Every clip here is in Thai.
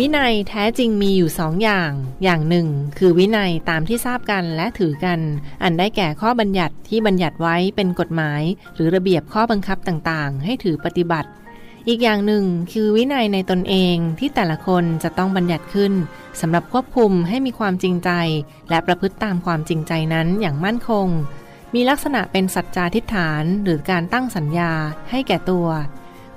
วินัยแท้จริงมีอยู่สองอย่าง อย่างหนึ่ง คือวินัยตามที่ทราบกันและถือกัน อันได้แก่ข้อบัญญัติที่บัญญัติไว้เป็นกฎหมาย หรือระเบียบข้อบังคับต่างๆ ให้ถือปฏิบัติ อีกอย่างหนึ่งคือวินัยในตนเองที่แต่ละคนจะต้องบัญญัติขึ้นสำหรับควบคุมให้มีความจริงใจ และประพฤติตามความจริงใจนั้นอย่างมั่นคง มีลักษณะเป็นสัจจาทิฏฐานหรือการตั้งสัญญาให้แก่ตัว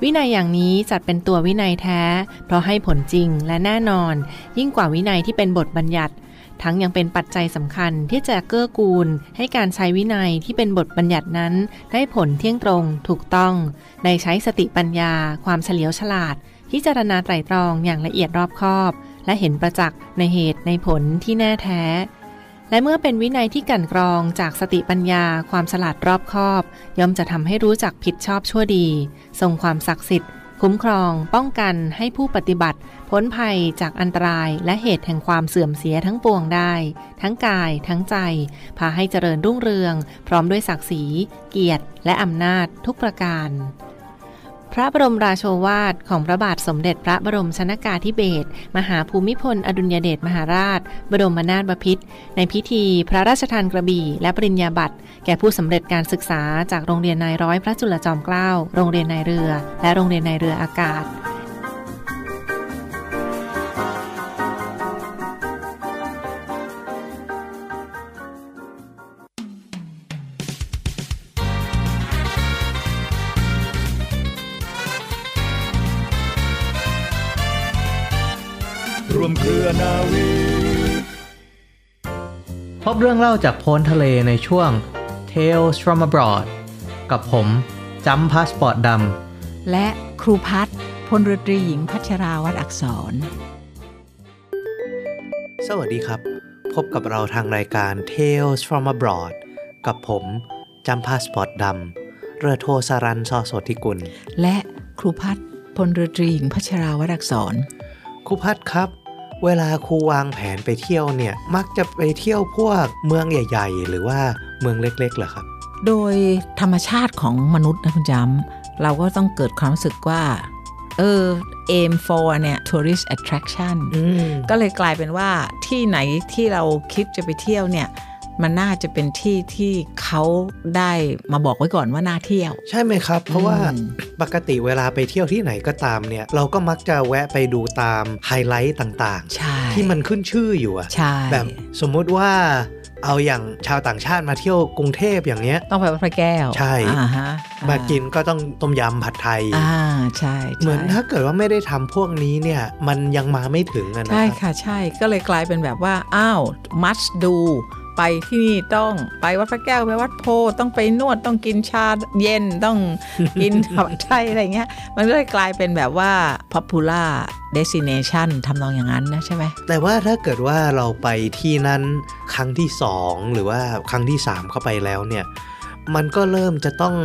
วินัยอย่างนี้จัดเป็นตัววินัยแท้ เพราะให้ผลจริงและแน่นอน ยิ่งกว่าวินัยที่เป็นบทบัญญัติ ทั้งยังเป็นปัจจัยสำคัญที่จะเกื้อกูล ให้การใช้วินัยที่เป็นบทบัญญัตินั้น ได้ผลเที่ยงตรงถูกต้อง ในใช้สติปัญญา ความเฉลียวฉลาดพิจารณาไตรตรองอย่างละเอียดรอบคอบ และเห็นประจักษ์ในเหตุในผลที่แน่แท้ และเมื่อเป็นวินัยที่กั่นกรองจากสติปัญญา ความฉลาดรอบคอบ ย่อมจะทำให้รู้จักผิดชอบชั่วดี ทรงความศักดิ์สิทธิ์ คุ้มครอง ป้องกันให้ผู้ปฏิบัติ พ้นภัยจากอันตรายและเหตุแห่งความเสื่อมเสียทั้งปวงได้ ทั้งกาย ทั้งใจ พาให้เจริญรุ่งเรือง พร้อมด้วยศักดิ์ศรี เกียรติ และอำนาจทุกประการ พระบรมราโชวาทของพระบาทสมเด็จพระบรมชนากาธิเบศรมหาภูมิพล อดุลยเดชมหาราช บรมนาถบพิตรในพิธีพระราชทานกระบี่ และปริญญาบัตรแก่ผู้สำเร็จการศึกษาจากโรงเรียนนายร้อยพระจุลจอมเกล้า โรงเรียนนายเรือ และโรงเรียนนายเรืออากาศ วีพบเรื่องเล่าจากโพ้นทะเลในช่วง Tales from abroad กับผมจ้ำพาสปอร์ตดำและครูพัฒน์พลเรือตรีหญิงพัชราวัดอักษรสวัสดีครับ พบกับเราทางรายการ Tales from abroad กับผมจ้ำพาสปอร์ตดำเรือโทสารันซอโสธิกุล และครูพัฒน์พลเรือตรีหญิงพัชราวัดอักษร ครูพัดครับ เวลาครูวางแผนไปเที่ยวเนี่ยมักจะไปเที่ยวพวกเมืองใหญ่ ๆ หรือว่าเมืองเล็กๆเหรอครับ โดยธรรมชาติของมนุษย์นะคุณจำเราก็ต้องเกิดความรู้สึกว่าเออ aim for เนี่ย tourist attraction อืมก็เลยกลายเป็นว่าที่ไหนที่เราคิดจะไปเที่ยวเนี่ย มันน่าจะเป็นที่ที่เขาได้มาบอกไว้ก่อนว่าน่าเที่ยว ใช่ไหมครับ เพราะว่าอืมปกติเวลาไปเที่ยวที่ไหนก็ตามเนี่ย เราก็มักจะแวะไปดูตามไฮไลท์ต่างใช่ๆที่มันขึ้นชื่ออยู่อะใช่แบบสมมุติว่าเอาอย่างชาวต่างชาติมาเที่ยวกรุงเทพอย่างเนี้ย ต้องไปวัดพระแก้ว ใช่อ่าฮะมากินก็ต้องต้มยำผัดไทยอ่าใช่ใช่เหมือนถ้าเกิดว่าไม่ได้ทำพวกนี้เนี่ย มันยังมาไม่ถึงอะนะใช่ครับค่ะใช่ก็เลยกลายเป็นแบบว่า อ้าว must do ไปที่นี่ต้องไปวัดพระแก้วไปวัดโพธิ์ต้องไปนวดต้องกินชาเย็นต้องกินผัดไทยอะไรเงี้ย มันก็เลยกลายเป็นแบบว่า popular destination ทำนองอย่างนั้นนะใช่ไหมแต่ว่าถ้าเกิดว่าเราไปที่นั้นครั้งที่สองหรือว่าครั้งที่สามเข้าไปแล้วเนี่ยมันก็เริ่มจะต้อง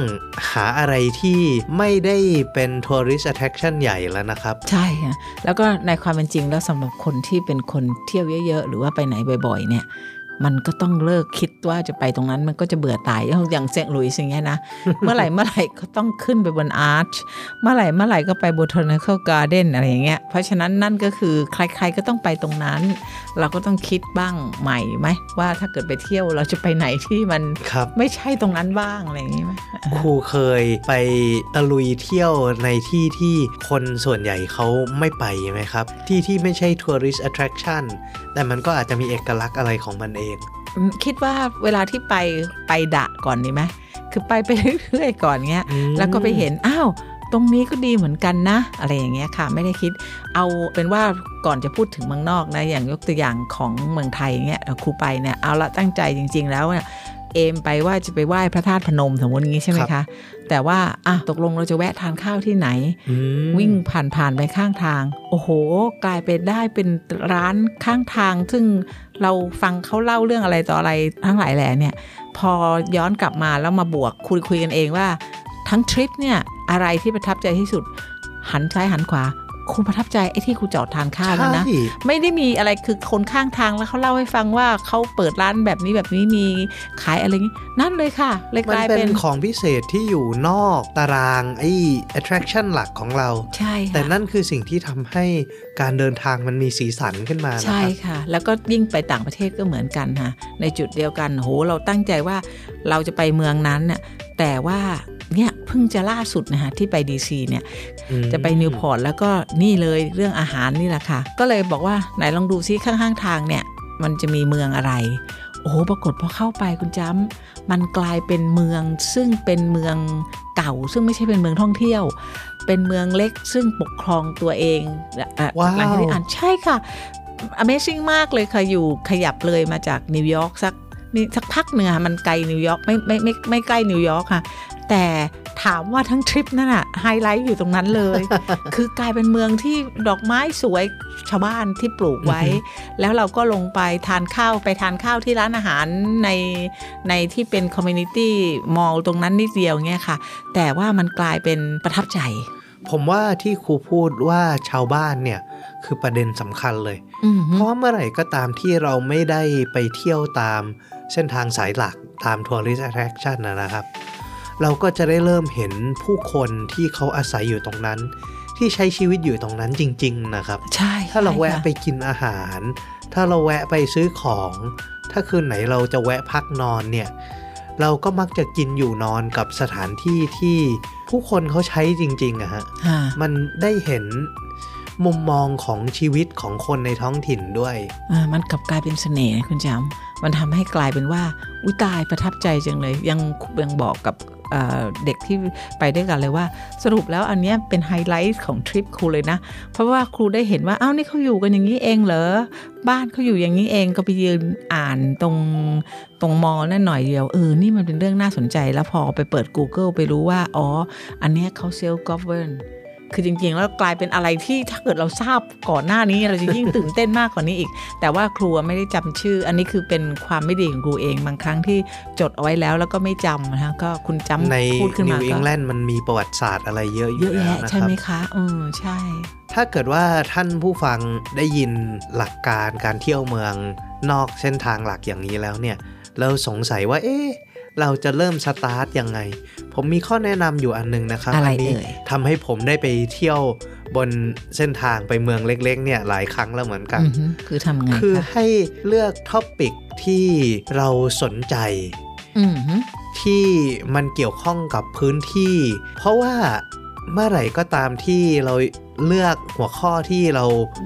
หาอะไรที่ไม่ได้เป็น tourist attraction ใหญ่แล้วนะครับ ใช่ค่ะแล้วก็ในความเป็นจริงแล้วสำหรับคนที่เป็นคนเที่ยวเยอะ ๆ หรือว่าไปไหนบ่อย ๆ เนี่ย มันก็ต้องเลิกคิดว่าจะไปตรงนั้นมันก็จะเบื่อตายอย่างเซนต์หลุยส์อย่างเงี้ยนะ เมื่อไหร่เมื่อไหร่ก็ต้องขึ้นไปบน Arch เมื่อไหร่เมื่อไหร่ก็ไป botanical garden อะไรอย่างเงี้ยเพราะฉะนั้นนั่นก็คือใครๆก็ต้องไปตรงนั้น เราก็ต้องคิดบ้างใหม่ไหมว่าถ้าเกิดไปเที่ยวเราจะไปไหนที่มันครับไม่ใช่ตรงนั้นบ้างอะไรอย่างงี้ไหมครูเคยไปตะลุยเที่ยวในที่ที่คนส่วนใหญ่เขาไม่ไปไหมครับ ที่ที่ไม่ใช่ tourist attraction แต่มันก็อาจจะมีเอกลักษณ์อะไรของมันเองอืมคิดว่าเวลาที่ไปไปดะก่อนดีไหมคือไปไปเรื่อยๆก่อนเงี้ยอืมแล้วก็ไปเห็น อ้าว ตรงนี้ก็ดีเหมือนกันนะ อะไรอย่างเงี้ยค่ะ ไม่ได้คิดเอาเป็นว่าก่อนจะพูดถึงเมืองนอกนะ อย่างยกตัวอย่างของเมืองไทยเงี้ยครูไปเนี่ยเอาละตั้งใจจริง ๆ แล้วเนี่ยเอมไปว่าจะไปไหว้พระธาตุพนมสมมติอย่างนี้ใช่ไหมครัคะบแต่ว่าอะตกลงเราจะแวะทานข้าวที่ไหนอืมวิ่งผ่านผ่านๆไปข้างทาง โอ้โห กลายเป็นได้เป็นร้านข้างทาง ซึ่งเราฟังเขาเล่าเรื่องอะไรต่ออะไรทั้งหลายแหล่เนี่ย พอย้อนกลับมาแล้วมาบวกคุยคุยกันเองว่า ทั้งทริปเนี่ยอะไรที่ประทับใจที่สุด หันซ้ายหันขวาครูประทับใจไอ้ที่ครูจอดทานข้าวนั่นนะใช่ไม่ได้มีอะไรคือคนข้างทางแล้วเขาเล่าให้ฟังว่าเขาเปิดร้านแบบนี้แบบนี้มีขายอะไรอย่างนี้นั่นเลยค่ะเลยมักนลายเป็เป็นนของพิเศษที่อยู่นอกตารางไอ้ attraction หลักของเรา ใช่ค่ะแต่นั่นคือสิ่งที่ทำให้ การเดินทางมันมีสีสันขึ้นมานะใช่ครับค่ะ แล้วก็ยิ่งไปต่างประเทศก็เหมือนกันค่ะ ในจุดเดียวกันโหเราตั้งใจว่าเราจะไปเมืองนั้นน่ะแต่ว่าเนี่ยเพิ่งจะล่าสุดนะคะที่ไปดีซีเนี่ยอืมจะไปนิวพอร์ตแล้วก็นี่เลยเรื่องอาหารนี่แหละค่ะ ก็เลยบอกว่าไหนลองดูซิข้างๆทางเนี่ย มันจะมีเมืองอะไร โอ้โหปรากฏพอเข้าไปคุณจ้ำมันกลายเป็นเมืองซึ่งเป็นเมืองเก่า ซึ่งไม่ใช่เป็นเมืองท่องเที่ยว เป็นเมืองเล็กซึ่งปกครองตัวเองอะ wow หลังจากที่อ่านใช่ค่ะ Amazing มากเลยค่ะ อยู่ขยับเลยมาจากนิวยอร์กสักนี่สักพักหนึ่งอะมันไกลนิวยอร์กไม่ไม่ไม่ไม่ใกล้นิวยอร์กค่ะ แต่ถามว่าทั้งทริปนั่นอะไฮไลท์อยู่ตรงนั้นเลย คือกลายเป็นเมืองที่ดอกไม้สวยชาวบ้านที่ปลูกไว้ แล้วเราก็ลงไปทานข้าวไปทานข้าวที่ร้านอาหารในในที่เป็นคอมมูนิตี้มอลตรงนั้นนิดเดียวเงี้ยค่ะ แต่ว่ามันกลายเป็นประทับใจ ผมว่าที่ครูพูดว่าชาวบ้านเนี่ยคือประเด็นสำคัญเลยอืมเพราะว่าเมื่อไหร่ก็ตามที่เราไม่ได้ไปเที่ยวตามเส้นทางสายหลักตาม tourist attraction นะนะครับ เราก็จะได้เริ่มเห็นผู้คนที่เขาอาศัยอยู่ตรงนั้น ที่ใช้ชีวิตอยู่ตรงนั้นจริง ๆ นะครับ ใช่ ถ้าเราแวะใช่ค่ไปกินอาหาร ถ้าเราแวะไปซื้อของ ถ้าคืนไหนเราจะแวะพักนอนเนี่ย เราก็มักจะกินอยู่นอนกับสถานที่ที่ ผู้คนเขาใช้จริงๆอะฮะค่ะมันได้เห็นมุมมองของชีวิตของคนในท้องถิ่นด้วยอ่ามันกลับกลายเป็นเสน่ห์นะคุณจำมันทำให้กลายเป็นว่า อุยตายประทับใจจังเลย ยังยังบอกกับ เด็กที่ไปด้วยกันเลยว่า สรุปแล้วอันนี้เป็นไฮไลท์ของทริปครูเลยนะ เพราะว่าครูได้เห็นว่าอ้าวนี่เขาอยู่กันอย่างนี้เองเหรอบ้านเขาอยู่อย่างนี้เองก็ไปยืนอ่านตรงตรงมอนั่นหน่อยเดียวเออนี่มันเป็นเรื่องน่าสนใจแล้วพอไปเปิด Google ไปรู้ว่า อ๋อ อันนี้เขา self govern คือจริง ๆ แล้วกลายเป็นอะไรที่ถ้าเกิดเราทราบก่อนหน้านี้เราจะยิ่งตื่นเต้นมากกว่านี้อีก แต่ว่าครูไม่ได้จำชื่อ อันนี้คือเป็นความไม่ดีของครูเองบางครั้งที่จดเอาไว้แล้วแล้วก็ไม่จำนะคะก็คุณจำในพูดขึ้นนิมาวอิก็งแลนด์มันมีประวัติศาสตร์อะไรเยอะอเยยู่อะแล้วแยะนะใช่ครับไหมคะเออใช่ ถ้าเกิดว่าท่านผู้ฟังได้ยินหลักการการเที่ยวเมืองนอกเส้นทางหลักอย่างนี้แล้วเนี่ยเราสงสัยว่าเอ๊ะ เราจะเริ่มสตาร์ทยังไง ผมมีข้อแนะนำอยู่อันหนึงนะครับอะไรนี้เอ่ยทำให้ผมได้ไปเที่ยวบนเส้นทางไปเมืองเล็กๆเนี่ยหลายครั้งแล้วเหมือนกันอือฮึคือทำไงคือคะให้เลือก topic ที่เราสนใจอือฮึที่มันเกี่ยวข้องกับพื้นที่ เพราะว่าเมื่อไหร่ก็ตามที่เรา เลือกหัวข้อที่เรา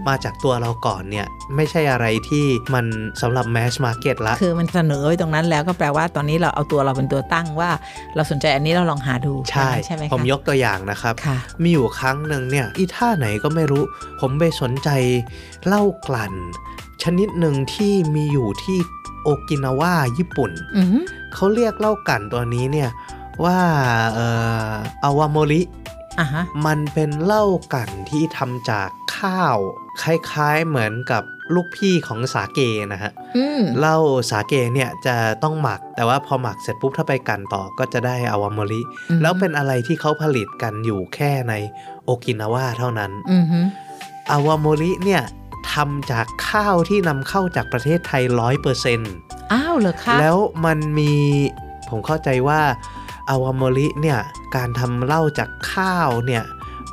มาจากตัวเราก่อนเนี่ย ไม่ใช่อะไรที่มันสำหรับ mass market ละคือมันเสนอไว้ตรงนั้นแล้วก็แปลว่าตอนนี้เราเอาตัวเราเป็นตัวตั้งว่า เราสนใจอันนี้เราลองหาดูใช่ใช่ไหมคะผมยกตัวอย่างนะครับค่ะมีอยู่ครั้งหนึ่งเนี่ยอีท่าไหนก็ไม่รู้ ผมไปสนใจเหล้ากลั่น ชนิดหนึ่งที่มีอยู่ที่โอกินาวาญี่ปุ่นอือฮึเขาเรียกเหล้ากลั่นตัวนี้เนี่ยว่าเอ่ออาวาโมริ อะฮะ มันเป็นเหล้ากลั่นที่ทำจากข้าว คล้ายๆเหมือนกับลูกพี่ของสาเกนะฮะอืมเหล้าสาเกเนี่ยจะต้องหมัก แต่ว่าพอหมักเสร็จปุ๊บถ้าไปกันต่อก็จะได้อาวาโมริอืมแล้วเป็นอะไรที่เขาผลิตกันอยู่แค่ในโอกินาวาเท่านั้นอือฮึอาวาโมริเนี่ยทำจากข้าวที่นำเข้าจากประเทศไทยร้อยเปอร์เซ็นต์อ้าวเหรอคะ แล้วมันมีผมเข้าใจว่าอาวาโมริเนี่ย การทำเหล้าจากข้าวเนี่ย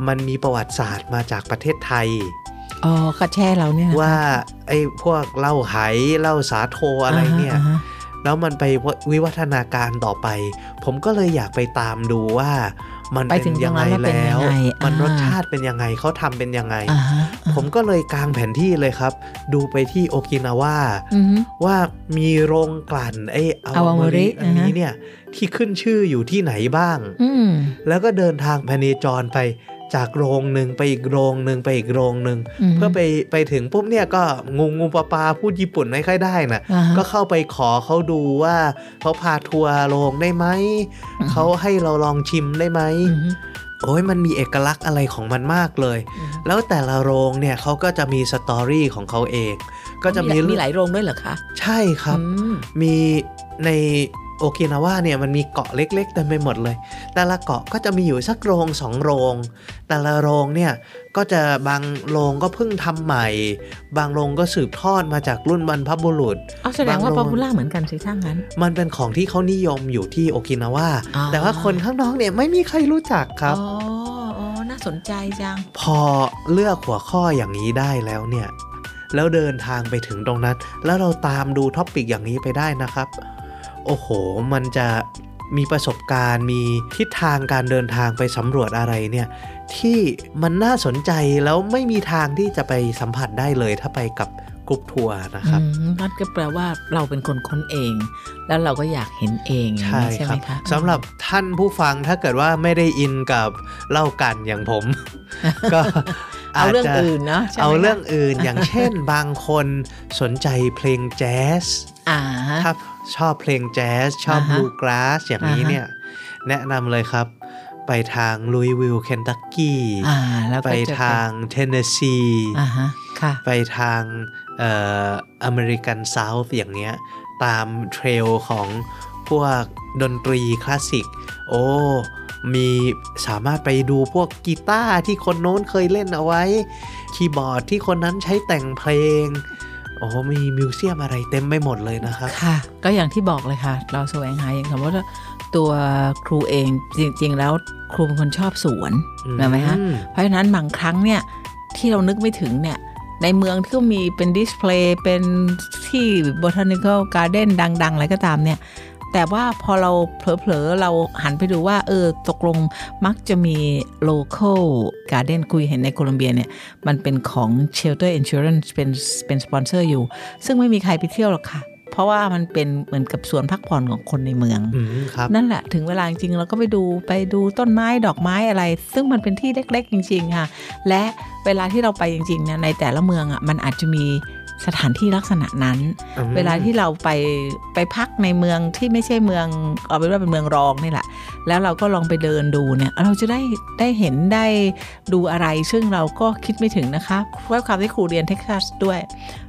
มันมีประวัติศาสตร์มาจากประเทศไทยอ๋อกระแช่เราเนี่ยนะคะว่าไอ้พวกเหล้าไหเหล้าสาโทอะไรเนี่ยาฮะแล้วมันไปวิวัฒนาการต่อไป ผมก็เลยอยากไปตามดูว่ามันไปเป็ถึนงตรยังงไงนั้นแล้วเป็นแล้ยัวงไงมันรสอ่าชาติเป็นยังไงเขาทำเป็นยังไงอ่าฮะอ่าผมก็เลยกางแผนที่เลยครับ ดูไปที่โอกินาวาอือฮึว่ามีโรงกลั่นไอ้อาวาโมริ Awamori อันนี้เนี่ย ที่ขึ้นชื่ออยู่ที่ไหนบ้างอืมแล้วก็เดินทางพเนจรไปจากโรงหนึ่งไปอีกโรงหนึ่งไปอีกโรงหนึ่งอืมเพื่อไปไปถึงปุ๊บเนี่ยก็งูงูปลาปลาพูดญี่ปุ่นไม่ค่อยได้นะอ่าฮะก็เข้าไปขอเขาดูว่าเขาพาทัวร์โรงได้ไหมอืมเขาให้เราลองชิมได้ไหมอืมโอ้ยมันมีเอกลักษณ์อะไรของมันมากเลย แล้วแต่ละโรงเนี่ยเขาก็จะมีสตอรี่ของเขาเอง ก็จะมีมีหลายโรงด้วยเหรอคะ ใช่ครับอืมมีใน โอกินาวาเนี่ยมันมีเกาะเล็กๆเต็มไปหมดเลย แต่ละเกาะก็จะมีอยู่สักโรงสองโรง แต่ละโรงเนี่ยก็จะบางโรงก็เพิ่งทำใหม่ บางโรงก็สืบทอดมาจากรุ่นบรรพบุรุษเอาแสดงว่าบางโรงป๊อปปูล่าเหมือนกันสิถ้างั้น มันเป็นของที่เขานิยมอยู่ที่โอกินาวาอ่าแต่ว่าคนข้างนอกเนี่ยไม่มีใครรู้จักครับอ๋ออ๋อน่าสนใจจัง พอเลือกหัวข้ออย่างนี้ได้แล้วเนี่ยแล้วเดินทางไปถึงตรงนั้น แล้วเราตามดู topic อย่างนี้ไปได้นะครับ โอ้โห มันจะมีประสบการณ์ มีทิศทางการเดินทางไปสำรวจอะไรเนี่ย ที่มันน่าสนใจแล้วไม่มีทางที่จะไปสัมผัสได้เลยถ้าไปกับกรุ๊ปทัวร์นะครับอืมนั่นก็แปลว่าเราเป็นคนค้นเอง แล้วเราก็อยากเห็นเองอย่างนี้ใช่ไหมคะใช่ครับสำหรับท่านผู้ฟังถ้าเกิดว่าไม่ได้อินกับเหล้ากลั่นอย่างผม ก็เอาเรื่องอื่นเนาะใช่ไหมเอาเรื่องอื่นอย่างเช่นบางคนสนใจเพลงแจ๊สอ่าฮะถ้า ชอบเพลงแจ๊ส ชอบอ่าฮะ bluegrass อย่างนี้อ่าฮะเนี่ย แนะนำเลยครับ ไปทางลุยวิลล์ เคนตักกี้อ่าแล้วก็ไปจะทางเทนเนสซีอ่าฮะค่ะไปทางเอ่อ American South อย่างเงี้ย ตาม trail ของพวกดนตรีคลาสสิก โอ้มีสามารถไปดูพวกกีตาร์ที่คนโน้นเคยเล่นเอาไว้ คีย์บอร์ดที่คนนั้นใช้แต่งเพลง โอ้มี museum อะไรเต็มไปหมดเลยนะครับค่ะ ก็อย่างที่บอกเลยค่ะ เราแสวงหาอย่างสมมติว่าตัวครูเองจริง ๆ แล้วครูเป็นคนชอบสวนอืมเห็นไหมคะเพราะฉะนั้นบางครั้งเนี่ยที่เรานึกไม่ถึงเนี่ยในเมืองที่เขามีเป็น display เป็นที่ botanical garden ดัง ๆ อะไรก็ตามเนี่ย แต่ว่าพอเราเผลอๆ เราหันไปดูว่า เออ ตกลงมักจะมี local garden คุยเห็นในโคลอมเบียเนี่ย มันเป็นของ shelter insurance เป็นเป็นสปอนเซอร์อยู่ ซึ่งไม่มีใครไปเที่ยวหรอกค่ะเพราะว่ามันเป็นเหมือนกับสวนพักผ่อนของคนในเมืองอืมครับนั่นแหละถึงเวลาจริงๆเราก็ไปดูไปดูต้นไม้ดอกไม้อะไร ซึ่งมันเป็นที่เล็ก ๆ จริง ๆ ค่ะ และเวลาที่เราไปจริงๆเนี่ยในแต่ละเมืองอะมันอาจจะมี สถานที่ลักษณะนั้นอืมเวลาที่เราไปไปพักในเมืองที่ไม่ใช่เมืองเอาเป็นว่าเป็นเมืองรองนี่แหละ แล้วเราก็ลองไปเดินดูเนี่ยเราจะได้ได้เห็นได้ดูอะไร ซึ่งเราก็คิดไม่ถึงนะคะเพราะความที่ครูเรียนเท็กซัสด้วย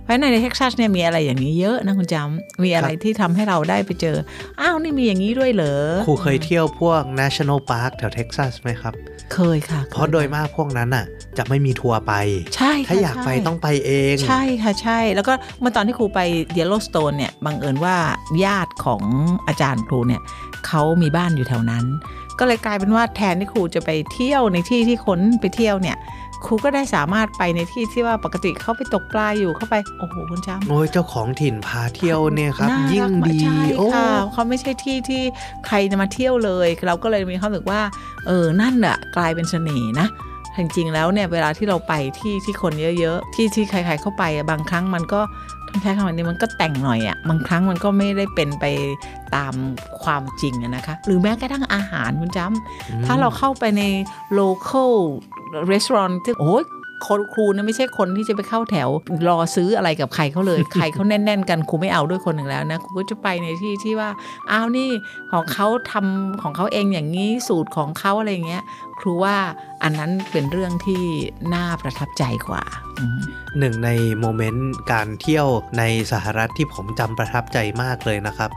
เพราะฉะนั้นในเท็กซัสเนี่ยมีอะไรอย่างนี้เยอะนะคุณจำมีอะไรที่ทำให้เราได้ไปเจอ อ้าวนี่มีอย่างนี้ด้วยเหรอครูเคยเที่ยวพวก National Park แถวเท็กซัสไหมครับ เคยค่ะ เพราะโดยมากพวกนั้นน่ะ จะไม่มีทัวร์ไป ใช่ค่ะถ้าอยากไปใช่ต้องไปเอง ใช่ค่ะใช่ แล้วก็เมื่อตอนที่ครูไปเยลโลสโตนเนี่ยบังเอิญว่าญาติของอาจารย์ครูเนี่ยเขามีบ้านอยู่แถวนั้น ก็เลยกลายเป็นว่าแทนที่ครูจะไปเที่ยวในที่ที่คนไปเที่ยวเนี่ยครูก็ได้สามารถไปในที่ที่ว่าปกติเขาไปตกปลาอยู่เข้าไป โอ้โหคุณจ้ำโอ้ยเจ้าของถิ่นพาเที่ยวเนี่ยครับน่ารักยิ่งดีใช่โอ้ค่ะเขาไม่ใช่ที่ที่ใครจะมาเที่ยวเลย เราก็เลยมีความรู้สึกว่า เออนั่นแหละกลายเป็นเสน่ห์นะ จริงๆแล้วเนี่ยเวลาที่เราไปที่ที่คนเยอะๆที่ที่ใคร ๆเข้าไปบางครั้งมันก็ต้องใช้คำว่านี้มันก็แต่งหน่อยอะบางครั้งมันก็ไม่ได้เป็นไปตามความจริงนะคะ หรือแม้กระทั่งอาหารคุณจำถ้าเราเข้าไปใน local restaurant ที่โอ้ คนครูเนี่ยไม่ใช่คนที่จะไปเข้าแถว รอซื้ออะไรกับใครเขาเลย ใครเขาแน่น ๆ กันครูไม่เอาด้วยคนหนึ่งแล้วนะครูก็จะไปในที่ที่ว่าอ้าวนี่ของเขาทำของเขาเองอย่างนี้สูตรของเขาอะไรอย่างเงี้ย ครูว่าอันนั้นเป็นเรื่องที่น่าประทับใจกว่าอืมหนึ่งใน moment การเที่ยวในสหรัฐที่ผมจำประทับใจมากเลยนะครับ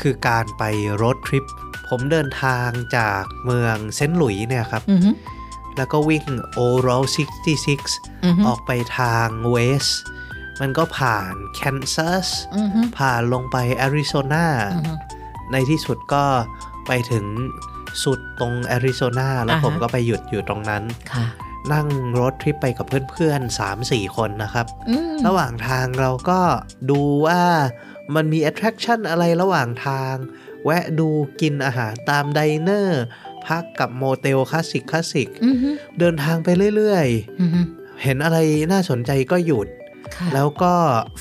คือการไป road trip ผมเดินทางจากเมืองเซนต์หลุยส์เนี่ยครับอือฮึ แล้วก็วิ่ง Route 66อือฮึออกไปทาง Westมันก็ผ่านแคนซัสอือฮึผ่านลงไปแอริโซนาอือฮึในที่สุดก็ไปถึงสุดตรงแอริโซนาแล้วอ่าฮะผมก็ไปหยุดอยู่ตรงนั้นค่ะนั่ง road trip ไปกับเพื่อนๆ3-4คนนะครับอืมระหว่างทางเราก็ดูว่ามันมี attraction อะไรระหว่างทาง แวะดูกินอาหารตาม diner พักกับโมเตลคลาสสิกคลาสสิกอือฮึเดินทางไปเรื่อยอือฮึๆเห็นอะไรน่าสนใจก็หยุดค่ะแล้วก็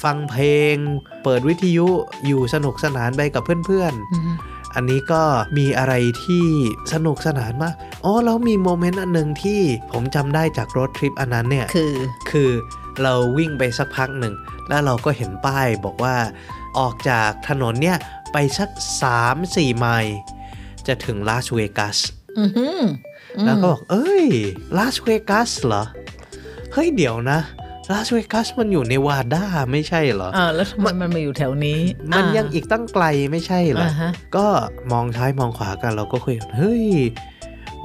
ฟังเพลง เปิดวิทยุอยู่สนุกสนานไปกับเพื่อนอือฮึๆอันนี้ก็มีอะไรที่สนุกสนานมาก อ๋อ แล้วมีโมเมนต์อันหนึ่งที่ผมจำได้จากรถทริปอันนั้นเนี่ย คือ คือเราวิ่งไปสักพักหนึ่ง แล้วเราก็เห็นป้ายบอกว่าออกจากถนนเนี่ยไปสัก 3-4 ไมล์จะถึงลาสเวกัสอือหืออืม แล้วก็บอก เอ้ยลาสเวกัสเหรอ เฮ้ยเดี๋ยวนะลาสเวกัสมันอยู่เนวาดาไม่ใช่เหรออ่าแล้วทำไมมันมาอยู่แถวนี้ มันยังอีกตั้งไกลไม่ใช่เหรออ่าฮะก็มองซ้ายมองขวากันเราก็คุยกันเฮ้ย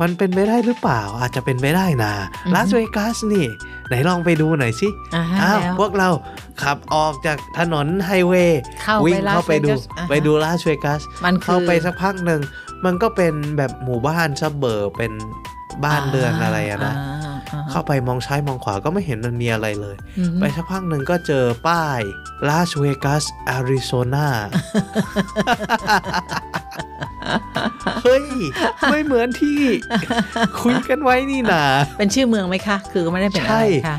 มันเป็นไปได้หรือเปล่า อาจจะเป็นไปได้นะลาสเวกัสนี่ ไหนลองไปดูหน่อยสิอ่าฮะอ้าวแล้วพวกเราขับออกจากถนนไฮเวย์เข้าไปวิ่งเข้าไปดูลาสเวกัสอ่าฮะไปดูลาสเวกัส มันคือเข้าไปสักพักหนึ่ง มันก็เป็นแบบหมู่บ้าน suburb เป็นบ้านเรือนอะไรอะนะาอ่าเข้าไปมองซ้ายมองขวาก็ไม่เห็นมันมีอะไรเลยอือหือไปสักพักหนึ่งก็เจอป้ายลาสเวกัสอาริโซนาเฮ้ย ไม่เหมือนที่ คุยกันไว้นี่นา เป็นชื่อเมืองไหมคะ คือไม่ได้เป็นอะไรใช่ค่ะ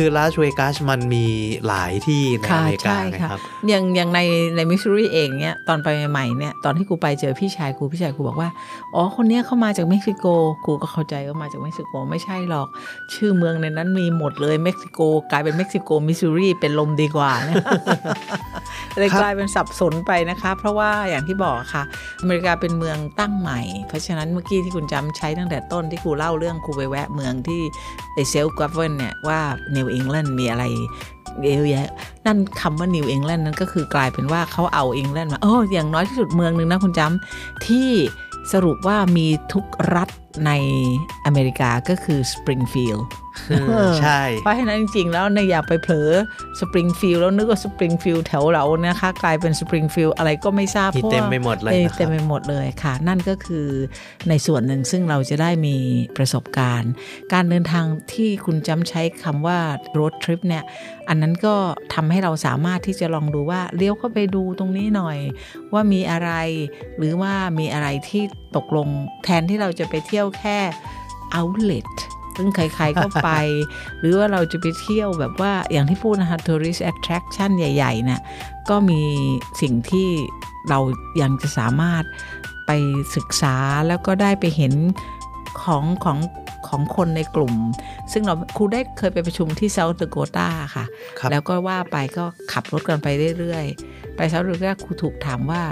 คือลาสเวกัสมันมีหลายที่ในค่ะอเมริกาใช่นะค่ะครับอย่างอย่างในในมิสซูรีเองเนี่ยตอนไปใหม่ๆเนี่ยตอนที่กูไปเจอพี่ชายกูพี่ชายกูบอกว่า อ๋อคนเนี้ยเขามาจากเม็กซิโกกูก็เข้าใจว่ามาจากเม็กซิโกไม่ใช่หรอก ชื่อเมืองในนั้นมีหมดเลยเม็กซิโก กลายเป็นเม็กซิโกมิสซูรีเป็นลมดีกว่านะเลยครับกลายเป็นสับสนไปนะคะ เพราะว่าอย่างที่บอกค่ะ อเมริกาเป็นเมืองตั้งใหม่ เพราะฉะนั้นเมื่อกี้ที่คุณจำใช้ตั้งแต่ต้นที่ครูเล่าเรื่องครูไปแวะเมืองที่ไอเซลกัฟเวนเนี่ยว่านิวอิงแลนด์มีอะไรเยอะแยะนั่นคำว่านิวอิงแลนด์นั้นก็คือกลายเป็นว่าเขาเอาอิงแลนด์มาโอ้อย่างน้อยที่สุดเมืองหนึ่งนะคุณจำที่สรุปว่ามีทุกรัฐ ในอเมริกาก็คือสปริงฟิลด์ใช่ เพราะฉะนั้นจริงๆ แล้วเนี่ยอย่าไปเผลอสปริงฟิลด์แล้วนึกว่าสปริงฟิลด์แถวเรานะคะ กลายเป็นสปริงฟิลด์อะไรก็ไม่ทราบมีเพราะว่าเต็มไปหมดเลยเออนะครับเต็มไปหมดเลยค่ะ นั่นก็คือในส่วนหนึ่งซึ่งเราจะได้มีประสบการณ์ การเดินทางที่คุณจำใช้คำว่า road trip เนี่ย อันนั้นก็ทำให้เราสามารถที่จะลองดูว่าเลี้ยวเข้าไปดูตรงนี้หน่อย ว่ามีอะไร หรือว่ามีอะไรที่ตกลงแทนที่เราจะไปเที่ยวแค่ outlet ซึ่งใครๆก็ไป หรือว่าเราจะไปเที่ยวแบบว่าอย่างที่พูดนะคะ tourist attraction ใหญ่ๆเนี่ยก็มีสิ่งที่เรายังจะสามารถไปศึกษาแล้วก็ได้ไปเห็นของของของคนในกลุ่ม ซึ่งเราครูได้เคยไปประชุมที่ South Dakota ค่ะครับแล้วก็ว่าไปก็ขับรถกันไปเรื่อยๆ ไป South Dakota ครูถูกถามว่า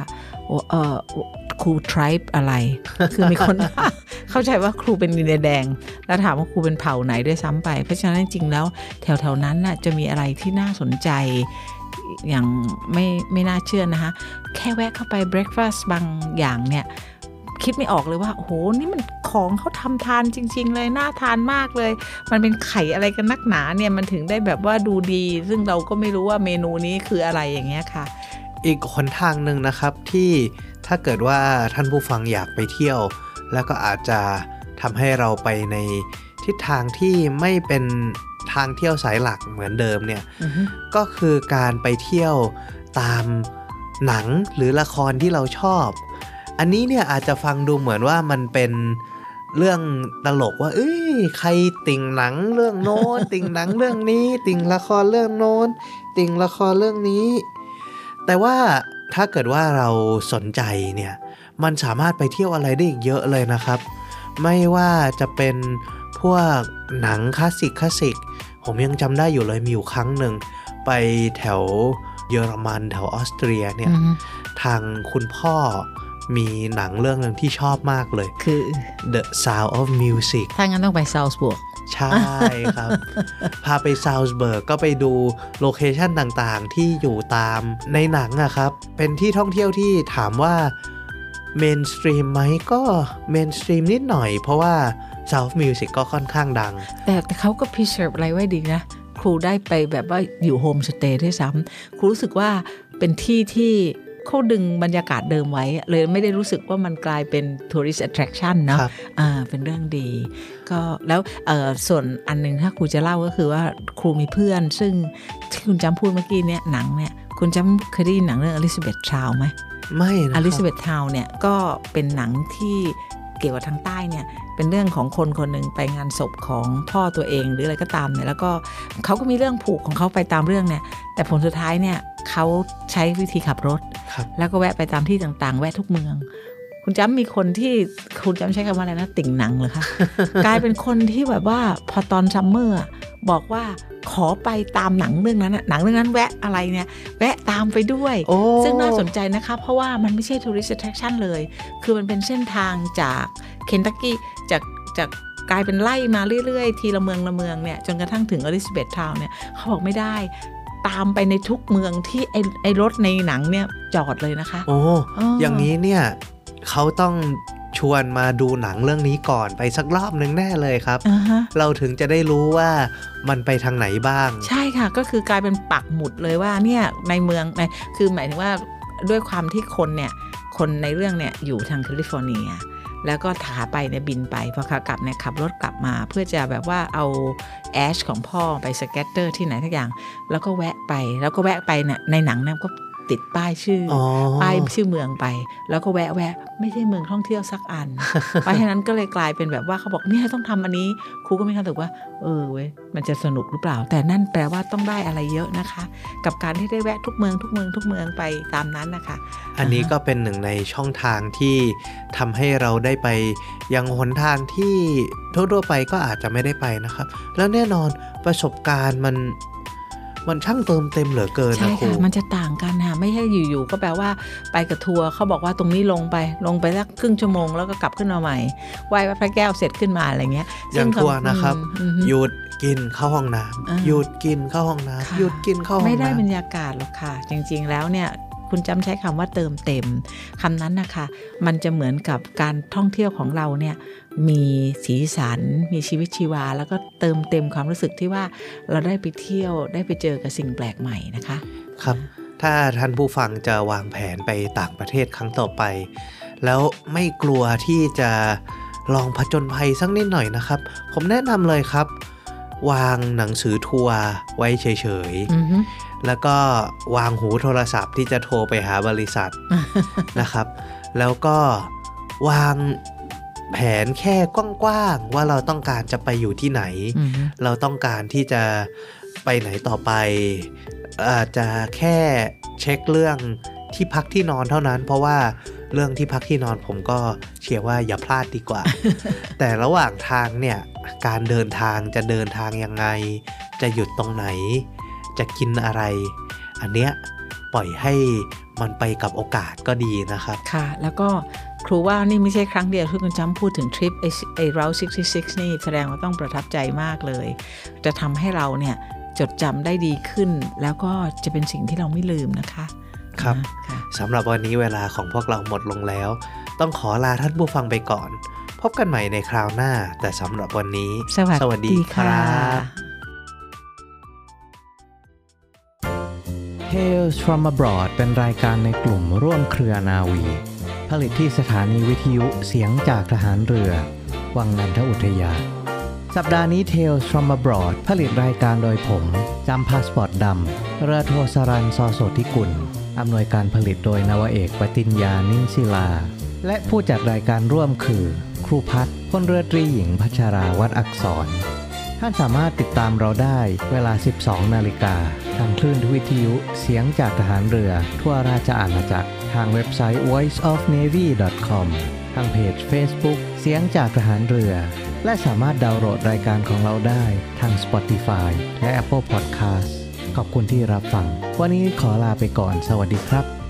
โอเออ ครู tribe อะไร คือมีคนเข้าใจว่าครูเป็นดินแดง แล้วถามว่าครูเป็นเผ่าไหนด้วยซ้ำไป เพราะฉะนั้นจริงแล้วแถวๆนั้นน่ะจะมีอะไรที่น่าสนใจอย่างไม่ไม่น่าเชื่อนะคะแค่แวะเข้าไป breakfast บางอย่างเนี่ย คิดไม่ออกเลยว่า โอ้โห นี่มันของเขาทำทานจริง ๆ เลย น่าทานมากเลย มันเป็นไข่อะไรกันนักหนาเนี่ย มันถึงได้แบบว่าดูดี ซึ่งเราก็ไม่รู้ว่าเมนูนี้คืออะไรอย่างเงี้ยค่ะ อีกหนทางหนึ่งนะครับที่ ถ้าเกิดว่าท่านผู้ฟังอยากไปเที่ยว แล้วก็อาจจะทำให้เราไปในทิศทางที่ไม่เป็นทางเที่ยวสายหลักเหมือนเดิมเนี่ยอือฮึก็คือการไปเที่ยวตามหนังหรือละครที่เราชอบ อันนี้เนี่ยอาจจะฟังดูเหมือนว่ามันเป็นเรื่องตลกว่า เอ้ยใครติ่งหนังเรื่องโน้น ติ่งหนังเรื่องนี้ ติ่งละครเรื่องโน้น ติ่งละครเรื่องนี้ แต่ว่าถ้าเกิดว่าเราสนใจเนี่ย มันสามารถไปเที่ยวอะไรได้อีกเยอะเลยนะครับ ไม่ว่าจะเป็นพวกหนังคลาสสิกคลาสสิก ผมยังจำได้อยู่เลยมีอยู่ครั้งหนึ่ง ไปแถวเยอรมันแถวออสเตรียเนี่ยอือฮึทางคุณพ่อมีหนังเรื่องหนึ่งที่ชอบมากเลย คือ The Sound of Music ถ้างั้นต้องไปซาลซ์บูร์ก ใช่ครับ พาไปซาลซ์เบิร์กก็ไปดู location ต่างๆ ที่อยู่ตามในหนังอะครับ เป็นที่ท่องเที่ยวที่ถามว่าmainstream ไหมก็ mainstream นิดหน่อย เพราะว่า Sound of Music ก็ค่อนข้างดัง แต่แต่เขาก็ preserve อะไรไว้ดีนะ ครูได้ไปแบบว่าอยู่โฮมสเตย์ด้วยซ้ำครูรู้สึกว่าเป็นที่ที่ เขาดึงบรรยากาศเดิมไว้ เลยไม่ได้รู้สึกว่ามันกลายเป็น tourist attraction เนาะครับอ่าเป็นเรื่องดี ก็แล้วเอ่อส่วนอันหนึ่งถ้าครูจะเล่าก็คือว่าครูมีเพื่อน ซึ่งที่คุณจำพูดเมื่อกี้เนี่ยหนังเนี่ยคุณจำเคยได้ยินหนังเรื่อง Elizabethtown ไหมไม่นะครับ Elizabethtown เนี่ยก็เป็นหนังที่เกี่ยวกับทางใต้เนี่ยเป็นเรื่องของคนคนหนึ่งไปงานศพของพ่อตัวเองหรืออะไรก็ตามเนี่ยแล้วก็เขาก็มีเรื่องผูกของเขาไปตามเรื่องเนี่ยแต่ผลสุดท้ายเนี่ยเขาใช้วิธีขับรถครับ แล้วก็แวะไปตามที่ต่างๆ แวะทุกเมือง คุณจำมีคนที่คุณจำใช้คำว่าอะไรนะ ติ่งหนังเหรอคะ กลายเป็นคนที่แบบว่าพอตอน summer อะบอกว่าขอไปตามหนังเรื่องนั้นอะหนังเรื่องนั้นแวะอะไรเนี่ย แวะตามไปด้วยโอ้ซึ่งน่าสนใจนะคะ เพราะว่ามันไม่ใช่ tourist attraction เลย คือมันเป็นเส้นทางจากเคนตักกี้จากจากกลายเป็นไล่มาเรื่อย ๆ ทีละเมืองละเมืองเนี่ย จนกระทั่งถึงอลิซาเบธทาวน์เนี่ย เขาบอกไม่ได้ ตามไปในทุกเมืองที่ไอไอรถในหนังเนี่ยจอดเลยนะคะ โอ้อ๋อออย่างนี้เนี่ยเขาต้องชวนมาดูหนังเรื่องนี้ก่อนไปสักรอบหนึ่งแน่เลยครับอ่าฮะเราถึงจะได้รู้ว่ามันไปทางไหนบ้าง ใช่ค่ะก็คือกลายเป็นปักหมุดเลยว่าเนี่ยในเมืองในคือหมายถึงว่าด้วยความที่คนเนี่ยคนในเรื่องเนี่ยอยู่ทางแคลิฟอร์เนีย แล้วก็ขาไปเนี่ยบินไปพอขากลับเนี่ยขับรถกลับมา เพื่อจะแบบว่าเอา ash ของพ่อไป scatter ที่ไหนสักอย่าง แล้วก็แวะไปแล้วก็แวะไปเนี่ยในหนังเนี่ยก็ ติดป้ายชื่ออ๋อป้ายชื่อเมืองไป แล้วก็แวะแวะไม่ใช่เมืองท่องเที่ยวสักอัน เพราะฉะนั้นก็เลยกลายเป็นแบบว่าเขาบอกเนี่ยต้องทำอันนี้ครูก็มีความรู้สึกว่า เออเว้ยมันจะสนุกหรือเปล่า แต่นั่นแปลว่าต้องได้อะไรเยอะนะคะ กับการที่ได้แวะทุกเมืองทุกเมืองทุกเมืองไปตามนั้นนะคะ อันนี้ก็เป็นหนึ่งในช่องทางที่ทำให้เราได้ไปยังหนทางที่ทั่วๆไปก็อาจจะไม่ได้ไปนะครับ แล้วแน่นอนประสบการณ์มัน มันช่างเติมเต็มเหลือเกินใช่นะครูค่ะมันจะต่างกันค่ะไม่ใช่อยู่ๆก็แปลว่าไปกับทัวร์เขาบอกว่าตรงนี้ลงไปลงไปสักครึ่งชั่วโมงแล้วก็กลับขึ้นมาใหม่ไหว้พระแก้วเสร็จขึ้นมาอะไรเงี้ยอย่างทัวร์นะครับอืมอืมหยุดกินเข้าห้องน้อ่าำหยุดกินเข้าห้องค่ะน้ำหยุดกินเข้าห้องไม่ได้บรรน้ำยากาศหรอกค่ะ จริง ๆ แล้วเนี่ยคุณจำใช้คำว่าเติมเต็มคำนั้นนะคะ มันจะเหมือนกับการท่องเที่ยวของเราเนี่ย มีสีสัน มีชีวิตชีวา แล้วก็เติมเต็มความรู้สึกที่ว่าเราได้ไปเที่ยวได้ไปเจอกับสิ่งแปลกใหม่นะคะ ครับ ถ้าท่านผู้ฟังจะวางแผนไปต่างประเทศครั้งต่อไป แล้วไม่กลัวที่จะลองผจญภัยสักนิดหน่อยนะครับ ผมแนะนำเลยครับ วางหนังสือทัวร์ไว้เฉยอือฮึๆแล้วก็วางหูโทรศัพท์ที่จะโทรไปหาบริษัทนะครับ แล้วก็วาง แผนแค่กว้างๆว่าเราต้องการจะไปอยู่ที่ไหนอือฮึเราต้องการที่จะไปไหนต่อไป อาจจะแค่เช็คเรื่องที่พักที่นอนเท่านั้น เพราะว่าเรื่องที่พักที่นอนผมก็เชื่อว่าอย่าพลาดดีกว่า แต่ระหว่างทางเนี่ยการเดินทางจะเดินทางยังไง จะหยุดตรงไหน จะกินอะไร อันเนี้ยปล่อยให้มันไปกับโอกาสก็ดีนะครับ ค่ะ แล้วก็ ครูว่านี่ไม่ใช่ครั้งเดียวที่คุณจำพูดถึงทริปไอไอเรา66 นี่แสดงว่าต้องประทับใจมากเลย จะทำให้เราเนี่ยจดจำได้ดีขึ้น แล้วก็จะเป็นสิ่งที่เราไม่ลืมนะคะ ครับค่ะสำหรับวันนี้เวลาของพวกเราหมดลงแล้ว ต้องขอลาท่านผู้ฟังไปก่อน พบกันใหม่ในคราวหน้า แต่สำหรับวันนี้ สวัสดีค่ะ Tales from abroad เป็นรายการในกลุ่มร่วมเครือนาวี ผลิตที่สถานีวิทยุเสียงจากทหารเรือ วังนันทอุทยาน สัปดาห์นี้ Tales from abroad ผลิตรายการโดยผมจำพาสปอร์ตดำเรือโทสรันซอโสธิกุลอำนวยการผลิตโดยนาวาเอกปติญญานิ่งศิลา และผู้จัดรายการร่วมคือ ครูพัฒน์พลเรือตรีหญิงพัชราวัดอักษร ท่านสามารถติดตามเราได้เวลา 12 นาฬิกา ทางคลื่นวิทยุเสียงจากทหารเรือ ทั่วราชอาณาจักร ทางเว็บไซต์ voiceofnavy.com ทางเพจ Facebook เสียงจากทหารเรือ และสามารถดาวน์โหลดรายการของเราได้ทาง Spotify และ Apple Podcast ขอบคุณที่รับฟัง วันนี้ขอลาไปก่อน สวัสดีครับ